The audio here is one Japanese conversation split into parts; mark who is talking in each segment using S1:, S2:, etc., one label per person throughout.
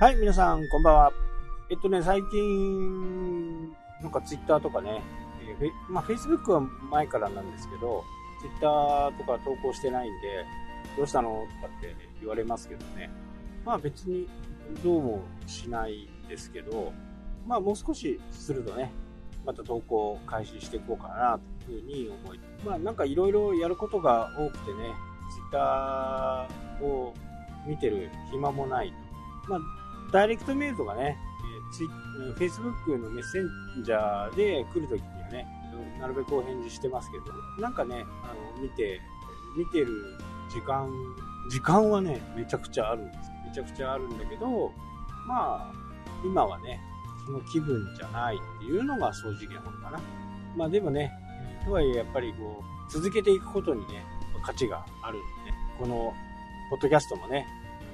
S1: はい、皆さん、こんばんは。えっとね、最近、なんかツイッターとかね、えー、フェまあ、Facebook は前からなんですけど、ツイッターとか投稿してないんで、どうしたのとかって言われますけどね。まあ別にどうもしないですけど、まあもう少しするとね、また投稿を開始していこうかなというふうに思い、まあなんかいろいろやることが多くてね、ツイッターを見てる暇もないと。まあダイレクトメールとかね、ツイフェイスブックのメッセンジャーで来るときにはね、なるべくお返事してますけど、なんかね、あの、見て、見てる時間、時間はね、めちゃくちゃあるんです。めちゃくちゃあるんだけど、まあ、今はね、その気分じゃないっていうのが正直なのかな。まあでもね、とはいえやっぱりこう、続けていくことにね、価値があるんで、ね、この、ポッドキャストもね、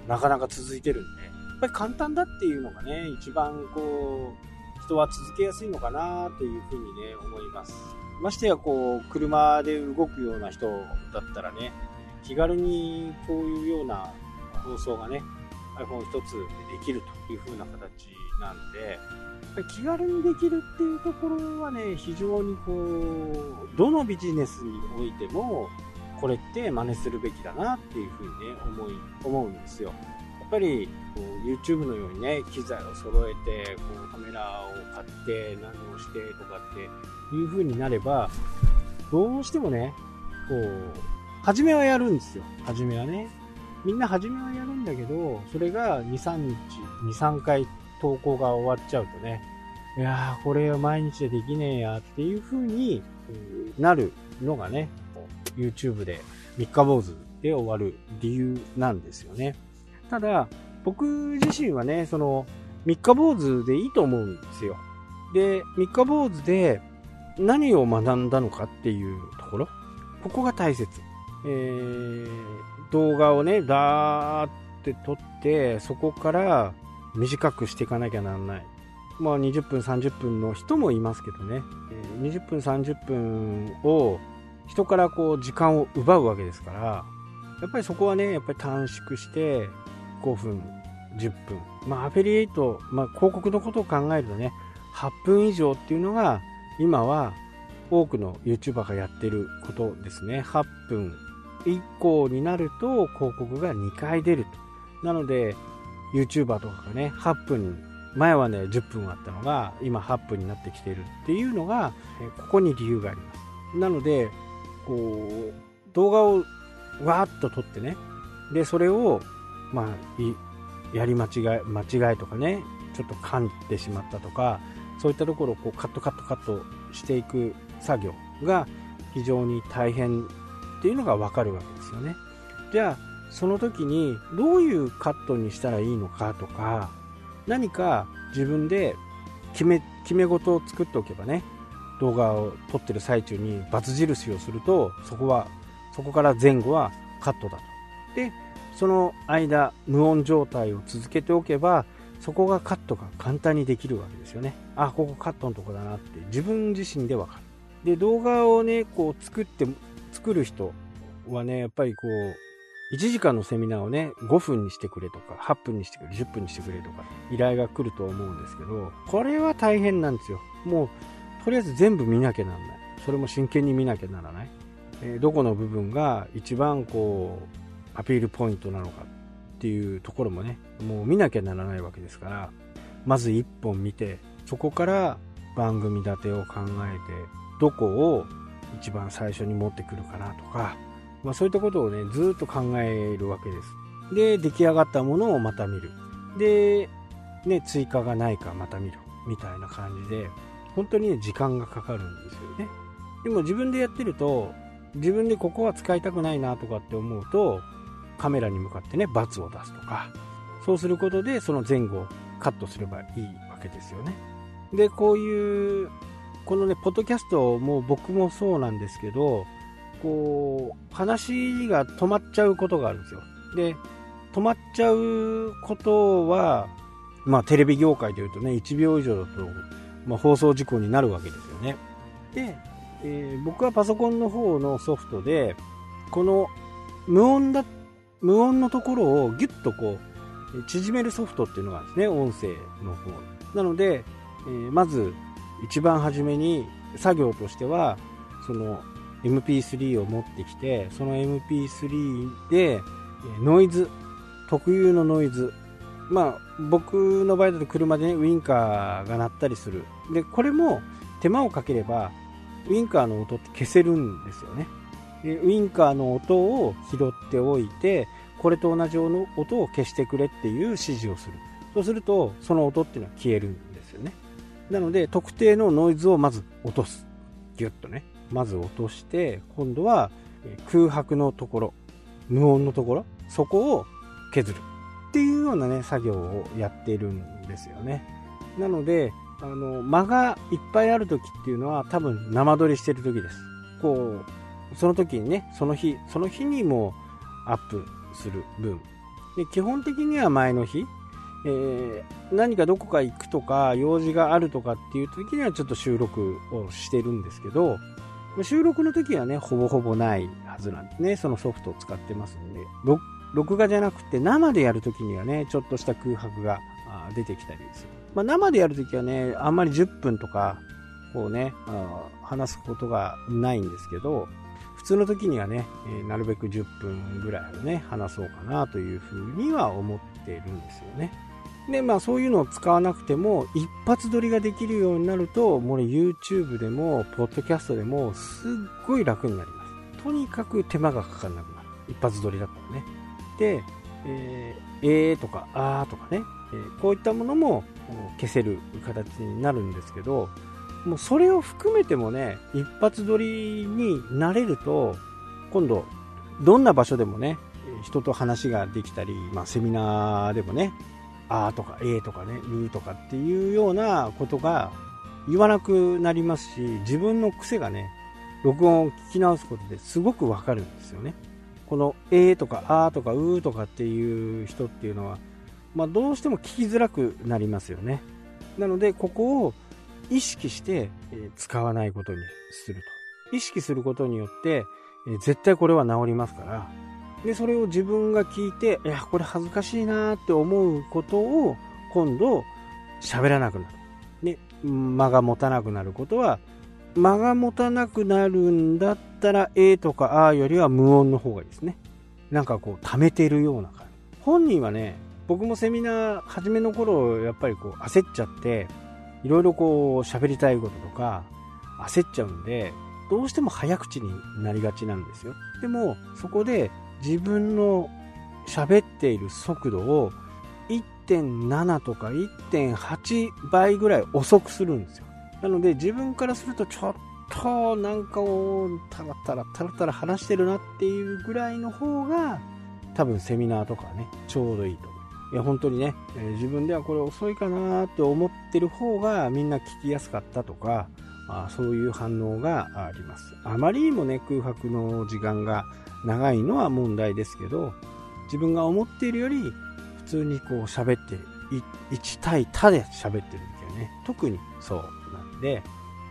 S1: なかなか続いてるんで、ぱり簡単だっていうのがね、一番こう、人は続けやすいのかなというふうにね、思います。ましてやこう、車で動くような人だったらね、気軽にこういうような放送がね、iPhone 一つでできるという風な形なんで、気軽にできるっていうところはね、非常にこう、どのビジネスにおいても、これって真似するべきだなっていうふうにね、思い、思うんですよ。ぱりこう YouTube のようにね機材を揃えてこうカメラを買って何をしてとかっていう風になればどうしてもねこう初めはやるんですよ初めはねみんな初めはやるんだけどそれが23日23回投稿が終わっちゃうとねいやーこれは毎日でできねえやっていう風になるのがね YouTube で三日坊主で終わる理由なんですよね。ただ、僕自身はね、その、三日坊主でいいと思うんですよ。で、三日坊主で何を学んだのかっていうところ。ここが大切。えー、動画をね、ダーって撮って、そこから短くしていかなきゃなんない。まあ20分、30分の人もいますけどね。20分、30分を人からこう時間を奪うわけですから、やっぱりそこはね、やっぱり短縮して、5分、10分。まあ、アフィリエイト、まあ、広告のことを考えるとね、8分以上っていうのが、今は多くの YouTuber がやってることですね。8分以降になると広告が2回出ると。なので、YouTuber とかがね、8分前はね、10分あったのが、今8分になってきているっていうのが、ここに理由があります。なので、こう、動画をわーっと撮ってね、で、それをまあ、やり間違い、間違いとかね、ちょっと噛んでしまったとか、そういったところをこうカットカットカットしていく作業が非常に大変っていうのがわかるわけですよね。じゃあ、その時にどういうカットにしたらいいのかとか、何か自分で決め、決め事を作っておけばね、動画を撮ってる最中にバツ印をすると、そこは、そこから前後はカットだと。で、その間無音状態を続けておけばそこがカットが簡単にできるわけですよね。あここカットのとこだなって自分自身でわかる。で動画をねこう作って作る人はねやっぱりこう1時間のセミナーをね5分にしてくれとか8分にしてくれ10分にしてくれとか依頼が来ると思うんですけどこれは大変なんですよ。もうとりあえず全部見なきゃなんない。それも真剣に見なきゃならない、えー、どこの部分が一番こうアピールポイントなのかっていうところもねもう見なきゃならないわけですからまず1本見てそこから番組立てを考えてどこを一番最初に持ってくるかなとか、まあ、そういったことをねずっと考えるわけです。で出来上がったものをまた見る。で、ね、追加がないかまた見る。みたいな感じで本当にね時間がかかるんですよね。でも自分でやってると自分でここは使いたくないなとかって思うとカメラに向かってね、罰を出すとか、そうすることでその前後をカットすればいいわけですよね。で、こういう、このね、ポッドキャストも僕もそうなんですけど、こう、話が止まっちゃうことがあるんですよ。で、止まっちゃうことは、まあテレビ業界でいうとね、1秒以上だと、まあ、放送事故になるわけですよね。で、えー、僕はパソコンの方のソフトで、この無音だっ無音のところをギュッとこう縮めるソフトっていうのがですね、音声の方。なので、えー、まず一番初めに作業としては、その MP3 を持ってきて、その MP3 でノイズ、特有のノイズ、まあ僕の場合だと車でね、ウインカーが鳴ったりする。で、これも手間をかければ、ウインカーの音って消せるんですよね。ウインカーの音を拾っておいて、これと同じ音を消してくれっていう指示をする。そうすると、その音っていうのは消えるんですよね。なので、特定のノイズをまず落とす。ギュッとね。まず落として、今度は空白のところ、無音のところ、そこを削る。っていうようなね、作業をやっているんですよね。なので、あの、間がいっぱいある時っていうのは多分生撮りしてる時です。こう、その時にね、その日、その日にもアップする分。で基本的には前の日、えー、何かどこか行くとか用事があるとかっていう時にはちょっと収録をしてるんですけど収録の時はねほぼほぼないはずなんですね。そのソフトを使ってますんで。録画じゃなくて生でやる時にはねちょっとした空白が出てきたりする、まあ、生でやる時はねあんまり10分とかこうね話すことがないんですけど普通の時にはね、えなるべく10分ぐらいをね話そうかなというふうには思ってるんですよねで、まあそういうのを使わなくても、一発撮りができるようになると、もう YouTube でも、ポッドキャストでも、すっごい楽になります。とにかく手間がかからなくなる。一発撮りだったらね。で、えー、えーとか、あーとかね、え、こういったものも消せる形になるんですけど、もうそれを含めてもね、一発撮りになれると、今度、どんな場所でもね、人と話ができたり、まあ、セミナーでもね、あーとかえーとかね、うーとかっていうようなことが言わなくなりますし、自分の癖がね、録音を聞き直すことですごくわかるんですよね。このえーとかあーとかうーとかっていう人っていうのは、まあ、どうしても聞きづらくなりますよね。なので、ここを意識して使わないことにすると。意識することによって、絶対これは治りますから、で、それを自分が聞いて、いや、これ恥ずかしいなって思うことを、今度、喋らなくなる。ね、間が持たなくなることは、間が持たなくなるんだったら、A とか A よりは無音の方がいいですね。なんかこう、溜めてるような感じ。本人はね、僕もセミナー初めの頃、やっぱりこう、焦っちゃって、いろいろこう、喋りたいこととか、焦っちゃうんで、どうしても早口になりがちなんですよ。でも、そこで自分の喋っている速度を1.7とか1.8倍ぐらい遅くするんですよ。なので自分からするとちょっとなんかをタラタラタラタラ話してるなっていうぐらいの方が多分セミナーとかね、ちょうどいいと。いや本当にね、えー、自分ではこれ遅いかなって思ってる方がみんな聞きやすかったとか、あそういう反応があります。あまりにもね、空白の時間が長いのは問題ですけど、自分が思っているより普通にこう喋って、1対他で喋ってる時はね、特にそうなんで、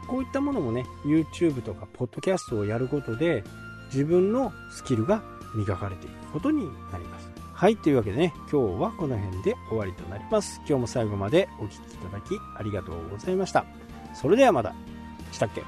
S1: こういったものもね、YouTube とか Podcast をやることで、自分のスキルが磨かれていくことになります。はい、というわけでね、今日はこの辺で終わりとなります。今日も最後までお聴きいただきありがとうございました。それではまた。したっけ？